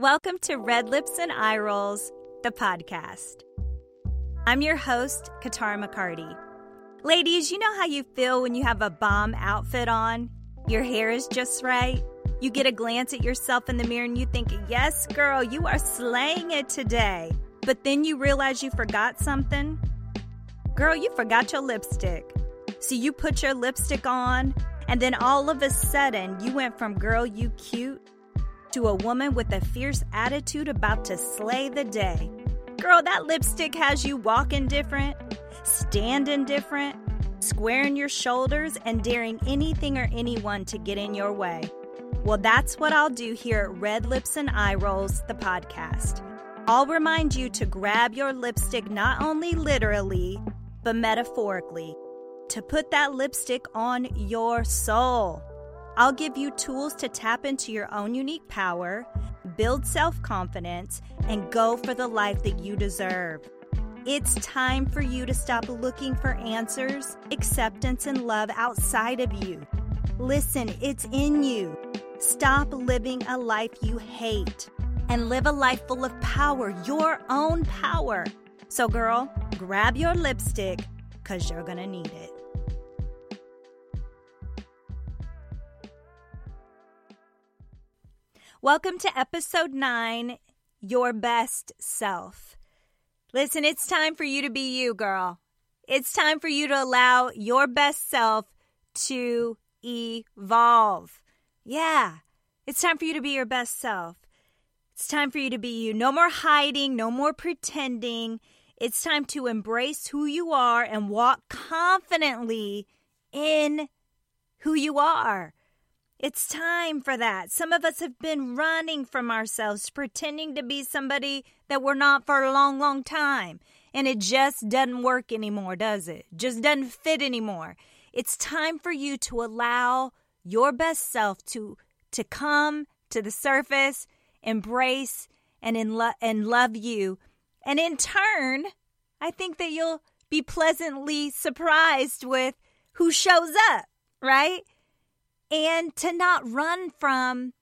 Welcome to Red Lips and Eye Rolls, the podcast. I'm your host, Katara McCarty. Ladies, you know how you feel when you have a bomb outfit on? Your hair is just right. You get a glance at yourself in the mirror and you think, yes, girl, you are slaying it today. But then you realize you forgot something. Girl, you forgot your lipstick. So you put your lipstick on, and then all of a sudden, you went from girl, you cute, to a woman with a fierce attitude about to slay the day. Girl, that lipstick has you walking different, standing different, squaring your shoulders, and daring anything or anyone to get in your way. Well, that's what I'll do here at Red Lips and Eye Rolls, the podcast. I'll remind you to grab your lipstick not only literally, but metaphorically, to put that lipstick on your soul. I'll give you tools to tap into your own unique power, build self confidence, and go for the life that you deserve. It's time for you to stop looking for answers, acceptance, and love outside of you. Listen, it's in you. Stop living a life you hate and live a life full of power, your own power. So, girl, grab your lipstick because you're going to need it. Welcome to episode nine Your Best Self. Listen, it's time for you to be you, girl. It's time for you to allow your best self to evolve. Yeah, it's time for you to be your best self. It's time for you to be you. No more hiding, no more pretending. It's time to embrace who you are and walk confidently in who you are. It's time for that. Some of us have been running from ourselves, pretending to be somebody that we're not for a long, long time. And it just doesn't work anymore, does it? Just doesn't fit anymore. It's time for you to allow your best self to to come to the surface, embrace and in lo- and love you. And in turn, I think that you'll be pleasantly surprised with who shows up, right? And to not run from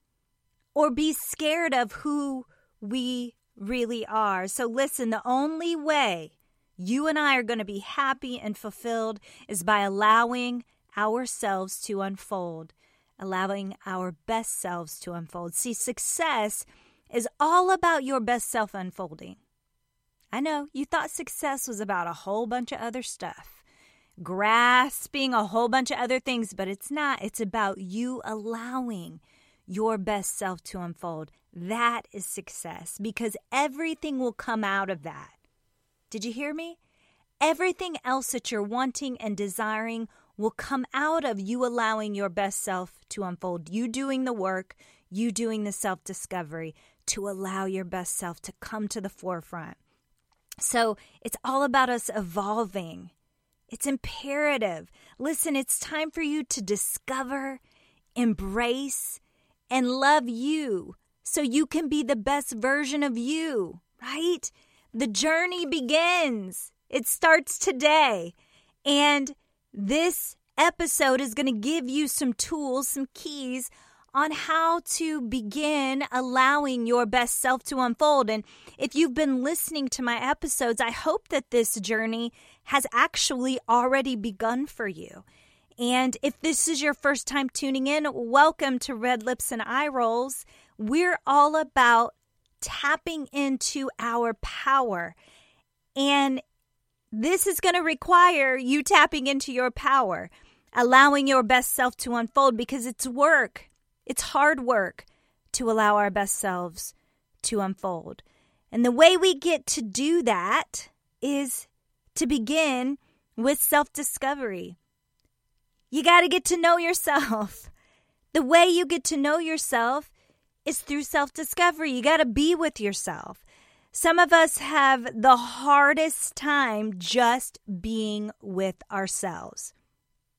or be scared of who we really are. So, listen, the only way you and I are going to be happy and fulfilled is by allowing ourselves to unfold, allowing our best selves to unfold. See, success is all about your best self unfolding. I know you thought success was about a whole bunch of other stuff grasping a whole bunch of other things, but it's not. It's about you allowing your best self to unfold. That is success because everything will come out of that. Did you hear me? Everything else that you're wanting and desiring will come out of you allowing your best self to unfold. You doing the work, you doing the self discovery to allow your best self to come to the forefront. So it's all about us evolving it's imperative. Listen, it's time for you to discover, embrace, and love you so you can be the best version of you, right? The journey begins. It starts today. And this episode is going to give you some tools, some keys on how to begin allowing your best self to unfold. And if you've been listening to my episodes, I hope that this journey has actually already begun for you. And if this is your first time tuning in, welcome to Red Lips and Eye Rolls. We're all about tapping into our power. And this is going to require you tapping into your power, allowing your best self to unfold because it's work. It's hard work to allow our best selves to unfold. And the way we get to do that is to begin with self discovery. You got to get to know yourself. The way you get to know yourself is through self discovery. You got to be with yourself. Some of us have the hardest time just being with ourselves.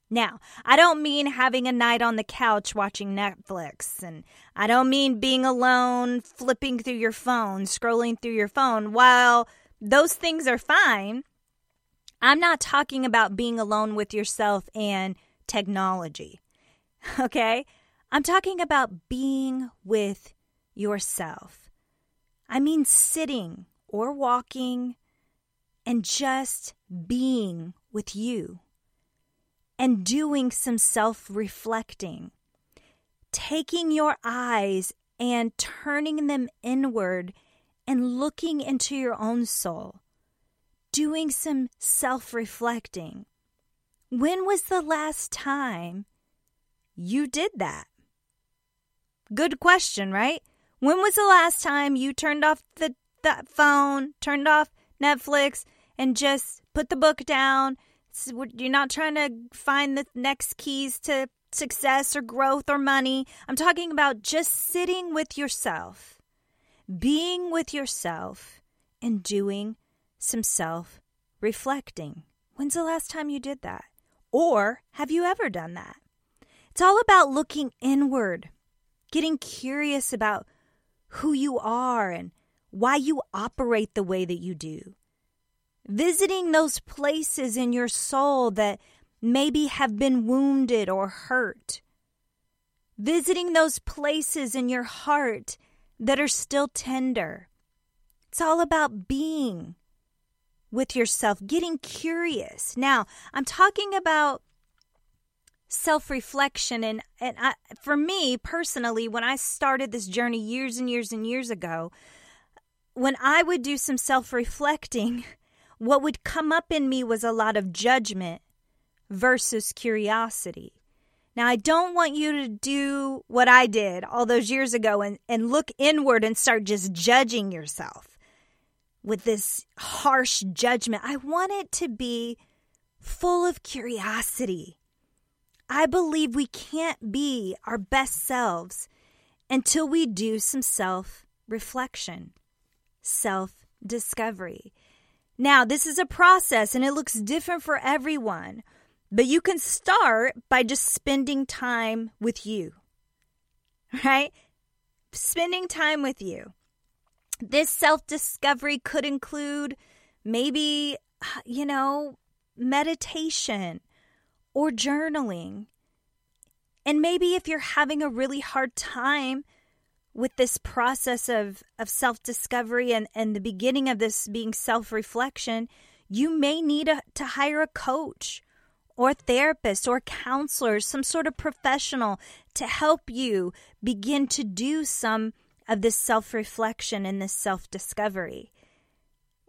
Now, I don't mean having a night on the couch watching Netflix, and I don't mean being alone, flipping through your phone, scrolling through your phone. While those things are fine, I'm not talking about being alone with yourself and technology. Okay? I'm talking about being with yourself. I mean sitting or walking and just being with you and doing some self reflecting. Taking your eyes and turning them inward and looking into your own soul. Doing some self reflecting. When was the last time you did that? Good question, right? When was the last time you turned off the, the phone, turned off Netflix, and just put the book down? You're not trying to find the next keys to success or growth or money. I'm talking about just sitting with yourself, being with yourself, and doing some self reflecting. When's the last time you did that? Or have you ever done that? It's all about looking inward, getting curious about who you are and why you operate the way that you do. Visiting those places in your soul that maybe have been wounded or hurt. Visiting those places in your heart that are still tender. It's all about being with yourself, getting curious. Now, I'm talking about self reflection. And, and I, for me personally, when I started this journey years and years and years ago, when I would do some self reflecting, what would come up in me was a lot of judgment versus curiosity. Now, I don't want you to do what I did all those years ago and, and look inward and start just judging yourself with this harsh judgment. I want it to be full of curiosity I believe we can't be our best selves until we do some self reflection, self discovery. Now, this is a process and it looks different for everyone, but you can start by just spending time with you, right? Spending time with you. This self discovery could include maybe, you know, meditation or journaling. And maybe if you're having a really hard time with this process of, of self discovery and, and the beginning of this being self reflection, you may need a, to hire a coach or therapist or counselor, some sort of professional to help you begin to do some of this self reflection and this self discovery.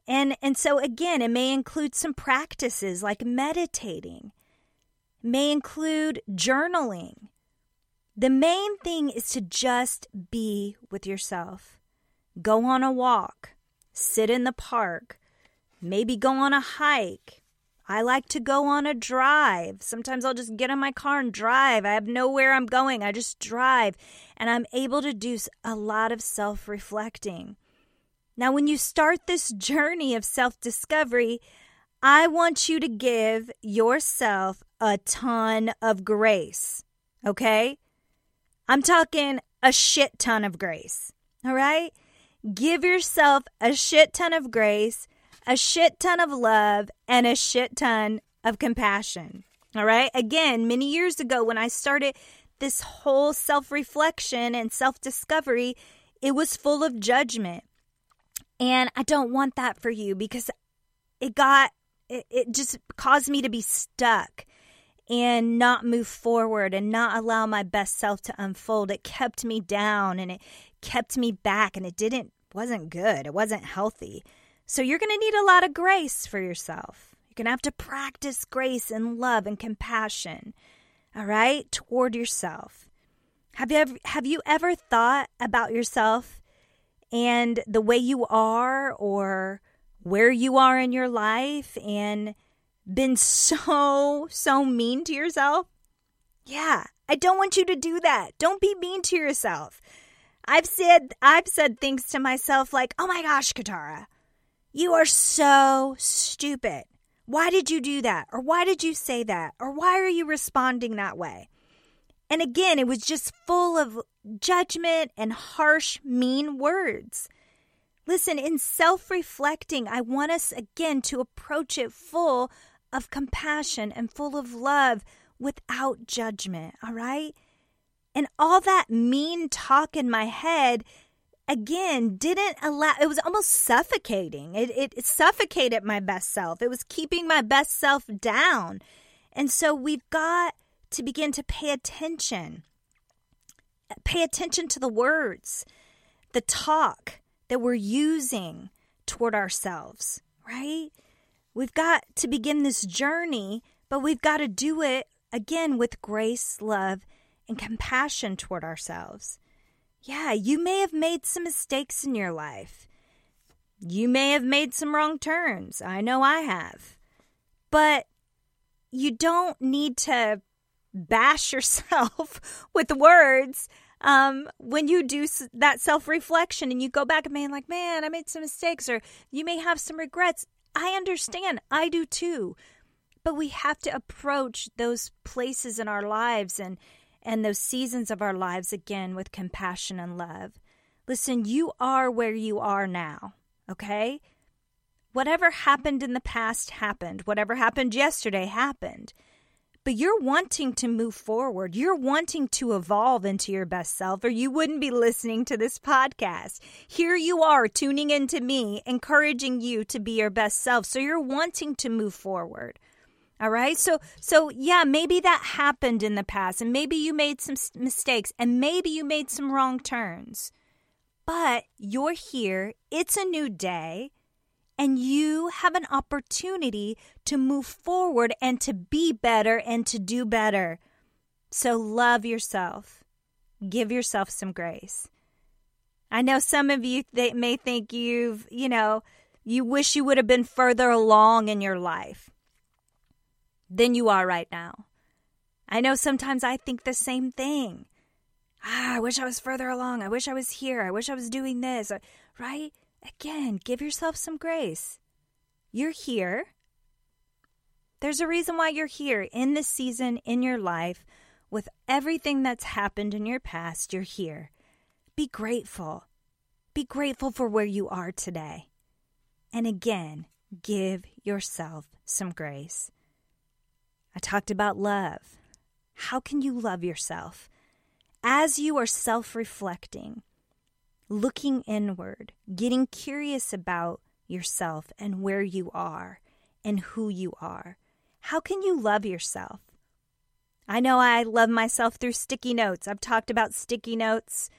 And, and so, again, it may include some practices like meditating may include journaling. The main thing is to just be with yourself. Go on a walk, sit in the park, maybe go on a hike. I like to go on a drive. Sometimes I'll just get in my car and drive. I have nowhere I'm going. I just drive. And I'm able to do a lot of self reflecting. Now, when you start this journey of self discovery, I want you to give yourself a ton of grace. Okay? I'm talking a shit ton of grace. All right? Give yourself a shit ton of grace, a shit ton of love, and a shit ton of compassion. All right? Again, many years ago when I started this whole self reflection and self discovery, it was full of judgment. And I don't want that for you because it got, it, it just caused me to be stuck and not move forward and not allow my best self to unfold. It kept me down and it kept me back and it didn't wasn't good. It wasn't healthy. So you're going to need a lot of grace for yourself. You're going to have to practice grace and love and compassion. All right? Toward yourself. Have you ever have you ever thought about yourself and the way you are or where you are in your life and been so, so mean to yourself? Yeah, I don't want you to do that. Don't be mean to yourself. I've said I've said things to myself like, "Oh my gosh, Katara, you are so stupid. Why did you do that? Or why did you say that? Or why are you responding that way?" And again, it was just full of judgment and harsh, mean words. Listen, in self reflecting, I want us again to approach it full of compassion and full of love without judgment, all right? And all that mean talk in my head, again didn't allow it was almost suffocating. It, it, it suffocated my best self. It was keeping my best self down. And so we've got to begin to pay attention pay attention to the words the talk that we're using toward ourselves right? We've got to begin this journey but we've got to do it again with grace love and compassion toward ourselves yeah, you may have made some mistakes in your life. You may have made some wrong turns. I know I have. But you don't need to bash yourself with words um, when you do that self reflection and you go back and be like, man, I made some mistakes, or you may have some regrets. I understand. I do too. But we have to approach those places in our lives and and those seasons of our lives again with compassion and love. Listen, you are where you are now, okay? Whatever happened in the past happened. Whatever happened yesterday happened. But you're wanting to move forward. You're wanting to evolve into your best self, or you wouldn't be listening to this podcast. Here you are tuning into me, encouraging you to be your best self. So you're wanting to move forward. All right. So, so yeah, maybe that happened in the past and maybe you made some mistakes and maybe you made some wrong turns. But you're here. It's a new day and you have an opportunity to move forward and to be better and to do better. So love yourself. Give yourself some grace. I know some of you they may think you've, you know, you wish you would have been further along in your life than you are right now. I know sometimes I think the same thing. Ah, I wish I was further along. I wish I was here. I wish I was doing this. Uh, right? Again, give yourself some grace. You're here. There's a reason why you're here in this season in your life with everything that's happened in your past. You're here. Be grateful. Be grateful for where you are today. And again, give yourself some grace. I talked about love. How can you love yourself? As you are self reflecting, looking inward, getting curious about yourself and where you are and who you are, how can you love yourself? I know I love myself through sticky notes. I've talked about sticky notes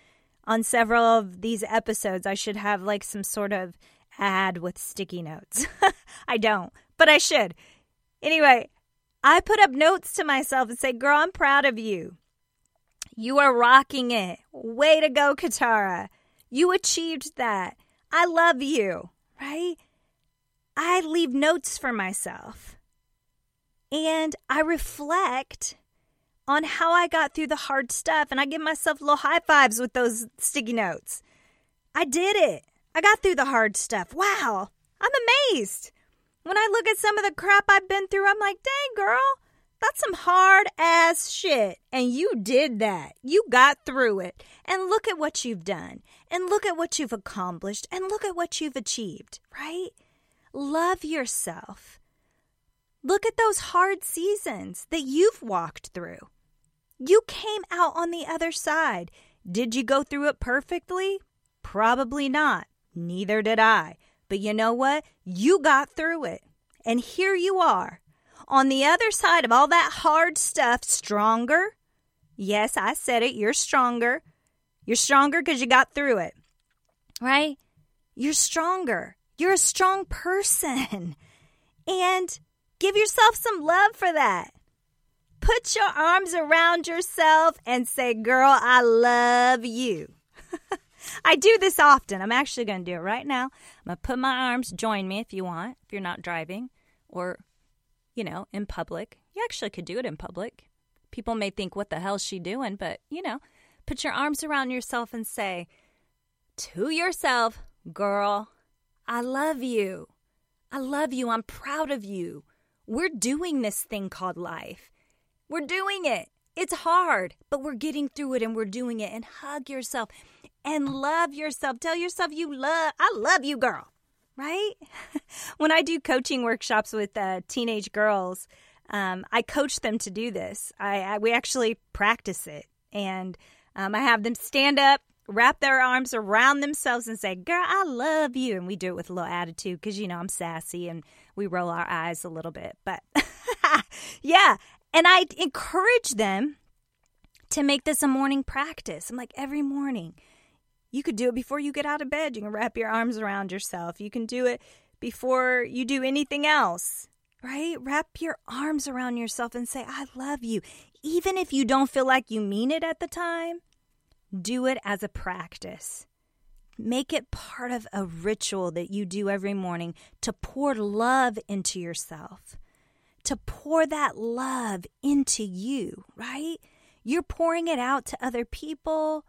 on several of these episodes. I should have like some sort of ad with sticky notes. I don't, but I should. Anyway, I put up notes to myself and say, Girl, I'm proud of you. You are rocking it. Way to go, Katara. You achieved that. I love you, right? I leave notes for myself. And I reflect on how I got through the hard stuff. And I give myself little high fives with those sticky notes. I did it. I got through the hard stuff. Wow. I'm amazed. When I look at some of the crap I've been through, I'm like, dang, girl, that's some hard ass shit. And you did that. You got through it. And look at what you've done. And look at what you've accomplished. And look at what you've achieved, right? Love yourself. Look at those hard seasons that you've walked through. You came out on the other side. Did you go through it perfectly? Probably not. Neither did I. But you know what? You got through it. And here you are on the other side of all that hard stuff, stronger. Yes, I said it. You're stronger. You're stronger because you got through it, right? You're stronger. You're a strong person. And give yourself some love for that. Put your arms around yourself and say, Girl, I love you. I do this often. I'm actually going to do it right now. I'm going to put my arms, join me if you want, if you're not driving or, you know, in public. You actually could do it in public. People may think, what the hell's she doing? But, you know, put your arms around yourself and say to yourself, girl, I love you. I love you. I'm proud of you. We're doing this thing called life. We're doing it. It's hard, but we're getting through it and we're doing it. And hug yourself and love yourself. Tell yourself you love, I love you, girl, right? when I do coaching workshops with uh, teenage girls, um, I coach them to do this. I, I, we actually practice it, and um, I have them stand up wrap their arms around themselves and say, Girl, I love you. And we do it with a little attitude because, you know, I'm sassy and we roll our eyes a little bit. But yeah. And I encourage them to make this a morning practice. I'm like, every morning. You could do it before you get out of bed. You can wrap your arms around yourself. You can do it before you do anything else, right? Wrap your arms around yourself and say, I love you. Even if you don't feel like you mean it at the time, do it as a practice. Make it part of a ritual that you do every morning to pour love into yourself, to pour that love into you, right? You're pouring it out to other people.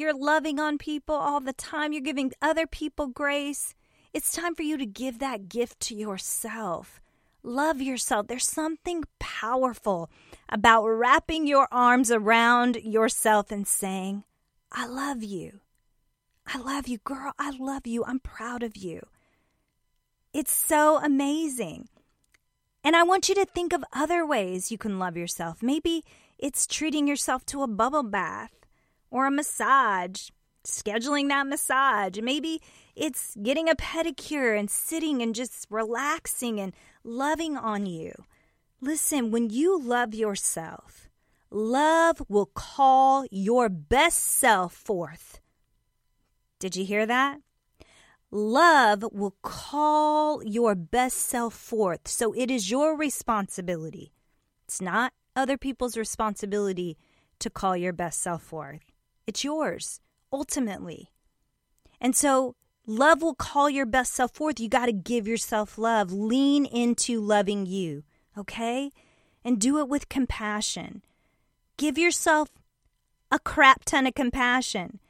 You're loving on people all the time. You're giving other people grace. It's time for you to give that gift to yourself. Love yourself. There's something powerful about wrapping your arms around yourself and saying, I love you. I love you, girl. I love you. I'm proud of you. It's so amazing. And I want you to think of other ways you can love yourself. Maybe it's treating yourself to a bubble bath or a massage, scheduling that massage. Maybe it's getting a pedicure and sitting and just relaxing and loving on you. Listen, when you love yourself, Love will call your best self forth. Did you hear that? Love will call your best self forth. So it is your responsibility. It's not other people's responsibility to call your best self forth. It's yours, ultimately. And so love will call your best self forth. You got to give yourself love. Lean into loving you, okay? And do it with compassion. Give yourself a crap ton of compassion.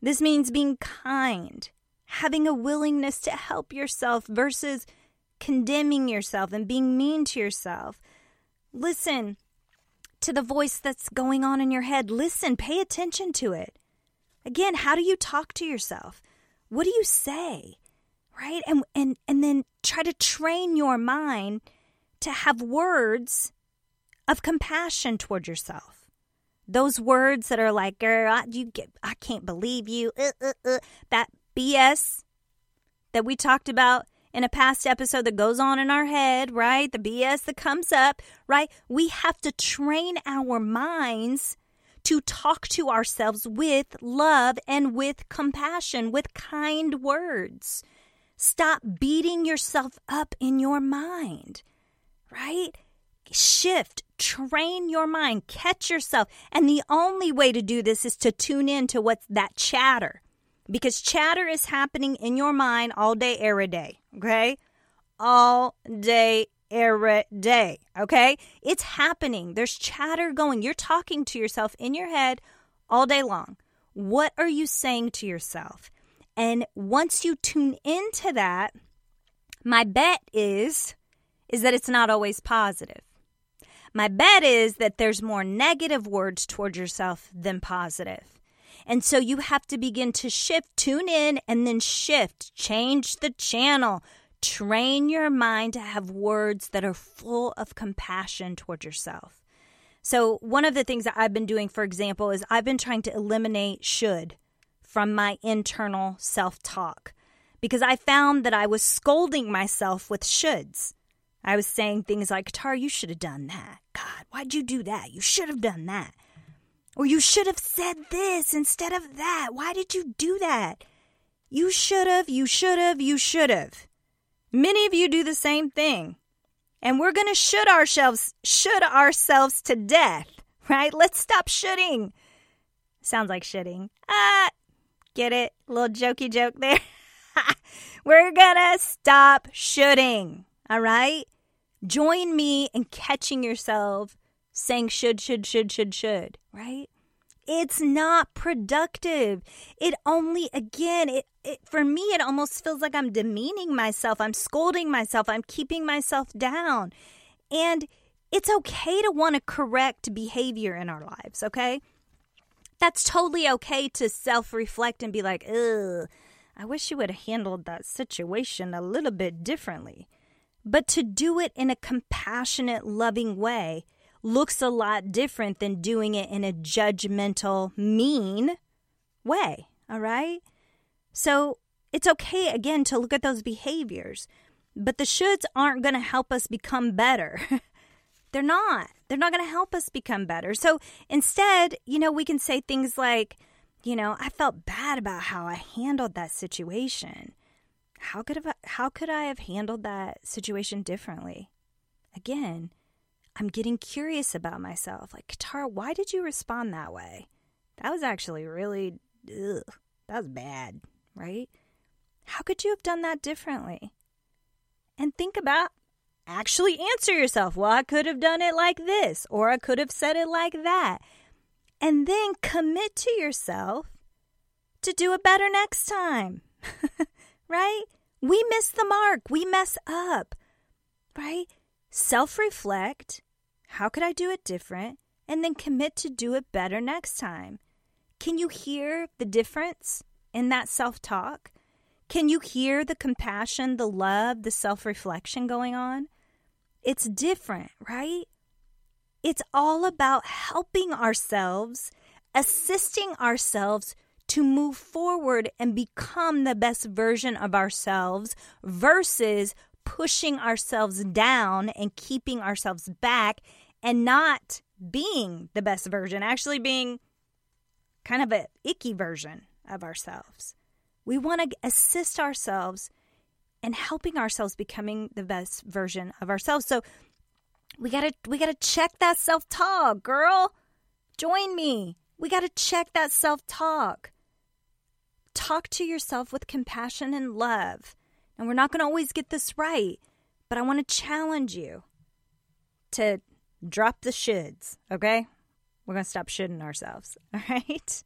This means being kind, having a willingness to help yourself versus condemning yourself and being mean to yourself. Listen to the voice that's going on in your head. Listen, pay attention to it. Again, how do you talk to yourself? What do you say? Right? And and and then try to train your mind to have words of compassion toward yourself those words that are like, girl, I, you get, I can't believe you, uh, uh, uh, that BS that we talked about in a past episode that goes on in our head, right? The BS that comes up, right? We have to train our minds to talk to ourselves with love and with compassion, with kind words. Stop beating yourself up in your mind, right? Shift train your mind, catch yourself. And the only way to do this is to tune in to what's that chatter. Because chatter is happening in your mind all day, every day. Okay? All day, every day. Okay? It's happening. There's chatter going. You're talking to yourself in your head all day long. What are you saying to yourself? And once you tune into that, my bet is is that it's not always positive. My bet is that there's more negative words towards yourself than positive. And so you have to begin to shift, tune in, and then shift, change the channel. Train your mind to have words that are full of compassion toward yourself. So, one of the things that I've been doing, for example, is I've been trying to eliminate should from my internal self talk because I found that I was scolding myself with shoulds. I was saying things like, Tar, you should have done that. God, why'd you do that? You should have done that. Or you should have said this instead of that. Why did you do that? You should have, you should have, you should have. Many of you do the same thing. And we're going to should ourselves, should ourselves to death, right? Let's stop shooting. Sounds like shitting. Ah, get it? Little jokey joke there. we're going to stop shooting, all right? Join me in catching yourself saying should, should, should, should, should, right? It's not productive. It only, again, it, it, for me, it almost feels like I'm demeaning myself. I'm scolding myself. I'm keeping myself down. And it's okay to want to correct behavior in our lives, okay? That's totally okay to self reflect and be like, ugh, I wish you would have handled that situation a little bit differently. But to do it in a compassionate, loving way looks a lot different than doing it in a judgmental, mean way. All right. So it's okay, again, to look at those behaviors, but the shoulds aren't going to help us become better. They're not. They're not going to help us become better. So instead, you know, we can say things like, you know, I felt bad about how I handled that situation. How could have how could I have handled that situation differently? Again, I'm getting curious about myself. Like, Katara, why did you respond that way? That was actually really ugh, that was bad, right? How could you have done that differently? And think about actually answer yourself. Well, I could have done it like this, or I could have said it like that. And then commit to yourself to do it better next time. right? We miss the mark. We mess up. Right? Self reflect. How could I do it different? And then commit to do it better next time. Can you hear the difference in that self talk? Can you hear the compassion, the love, the self reflection going on? It's different, right? It's all about helping ourselves, assisting ourselves to move forward and become the best version of ourselves versus pushing ourselves down and keeping ourselves back and not being the best version, actually being kind of an icky version of ourselves. We want to assist ourselves and helping ourselves becoming the best version of ourselves. So we got to we got to check that self-talk, girl. Join me. We got to check that self-talk. Talk to yourself with compassion and love. And we're not to always get this right, but I want to challenge you to drop the shoulds, okay? We're going to stop shoulding ourselves, all right?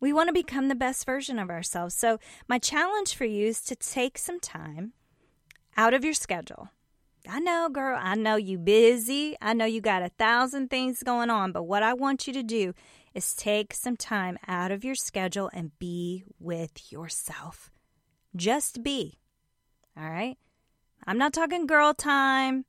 We want to become the best version of ourselves. So, my challenge for you is to take some time out of your schedule. I know, girl, I know you busy. I know you got a thousand things going on, but what I want you to do is take some time out of your schedule and be with yourself. Just be. All right? I'm not talking girl time.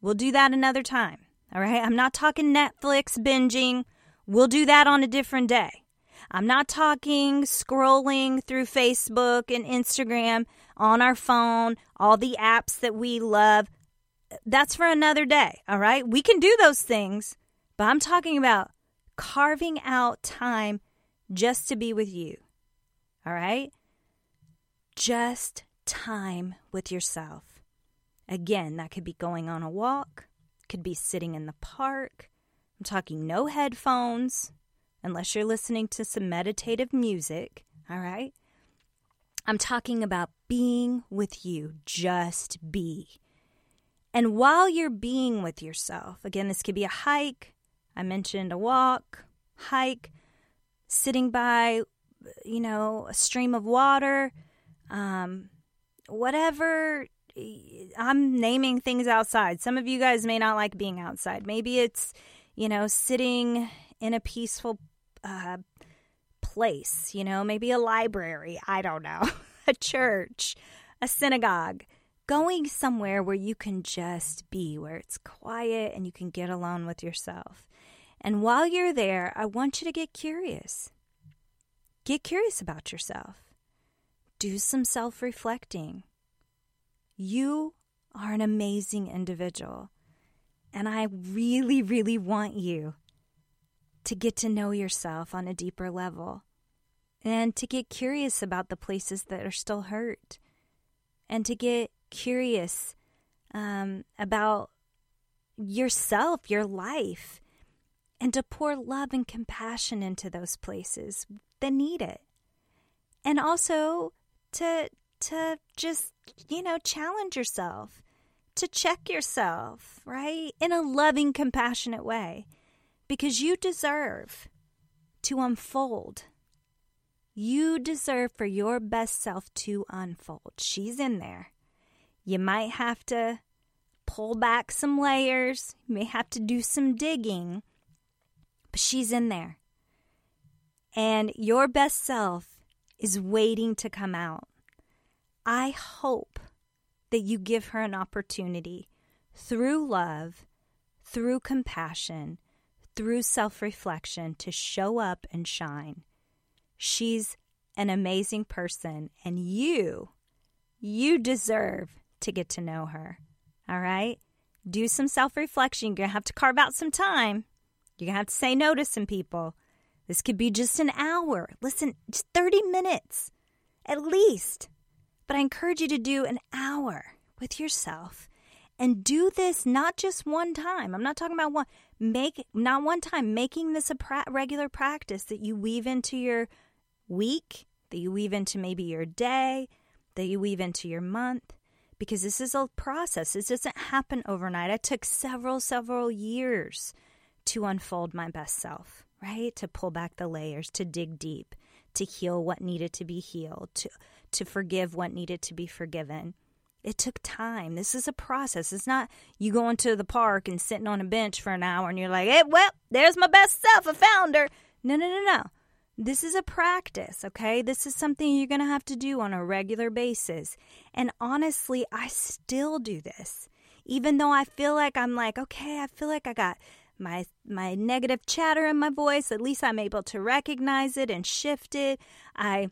We'll do that another time. All right? I'm not talking Netflix binging. We'll do that on a different day. I'm not talking scrolling through Facebook and Instagram on our phone, all the apps that we love. That's for another day, all right? We can do those things, but I'm talking about carving out time just to be with you, all right? Just time with yourself. Again, that could be going on a walk, could be sitting in the park. I'm talking no headphones, unless you're listening to some meditative music, all right? I'm talking about being with you, just be. And while you're being with yourself, again, this could be a hike. I mentioned a walk, hike, sitting by, you know, a stream of water, um, whatever. I'm naming things outside. Some of you guys may not like being outside. Maybe it's, you know, sitting in a peaceful uh, place, you know, maybe a library, I don't know, a church, a synagogue, going somewhere where you can just be, where it's quiet and you can get alone with yourself. And while you're there, I want you to get curious. Get curious about yourself. Do some self reflecting. You are an amazing individual. And I really, really want you to get to know yourself on a deeper level and to get curious about the places that are still hurt and to get curious um, about yourself, your life, and to pour love and compassion into those places that need it. And also to to just, you know, challenge yourself, to check yourself, right? In a loving, compassionate way because you deserve to unfold. You deserve for your best self to unfold. She's in there. You might have to pull back some layers, you may have to do some digging, but she's in there. And your best self is waiting to come out. I hope that you give her an opportunity through love, through compassion, through self reflection to show up and shine. She's an amazing person, and you, you deserve to get to know her. All right? Do some self reflection. You're going to have to carve out some time. You're going to have to say no to some people. This could be just an hour. Listen, just 30 minutes at least. But I encourage you to do an hour with yourself and do this not just one time. I'm not talking about one make not one time making this a pra- regular practice that you weave into your week, that you weave into maybe your day, that you weave into your month because this is a process. This doesn't happen overnight. I took several several years to unfold my best self, right? To pull back the layers, to dig deep, to heal what needed to be healed, to to forgive what needed to be forgiven. It took time. This is a process. It's not you going to the park and sitting on a bench for an hour and you're like, hey, well, there's my best self. I found her. No, no, no, no. This is a practice, okay? This is something you're going to have to do on a regular basis. And honestly, I still do this. Even though I feel like I'm like, okay, I feel like I got my my negative chatter in my voice, at least I'm able to recognize it and shift it. I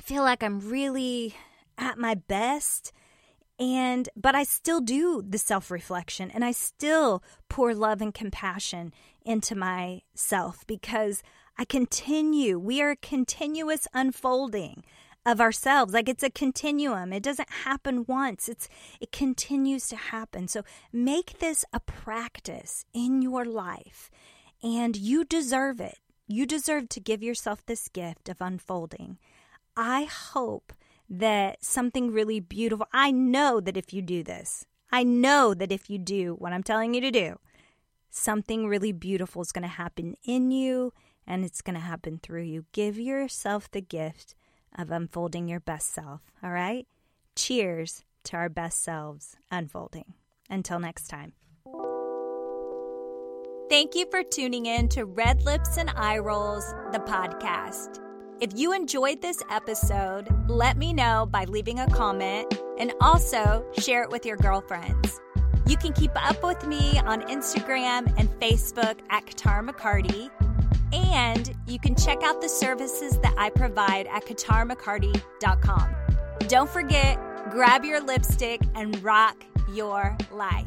feel like I'm really at my best and but I still do the self-reflection and I still pour love and compassion into myself because I continue we are a continuous unfolding of ourselves like it's a continuum it doesn't happen once it's it continues to happen. So make this a practice in your life and you deserve it. You deserve to give yourself this gift of unfolding I hope that something really beautiful, I know that if you do this, I know that if you do what I'm telling you to do, something really beautiful is going to happen in you and it's going to happen through you. Give yourself the gift of unfolding your best self, all right? Cheers to our best selves unfolding. Until next time. Thank you for tuning in to Red Lips and Eye Rolls, the podcast. If you enjoyed this episode, let me know by leaving a comment and also share it with your girlfriends. You can keep up with me on Instagram and Facebook at Katara McCarty. And you can check out the services that I provide at KataraMcCarty.com. Don't forget, grab your lipstick and rock your life.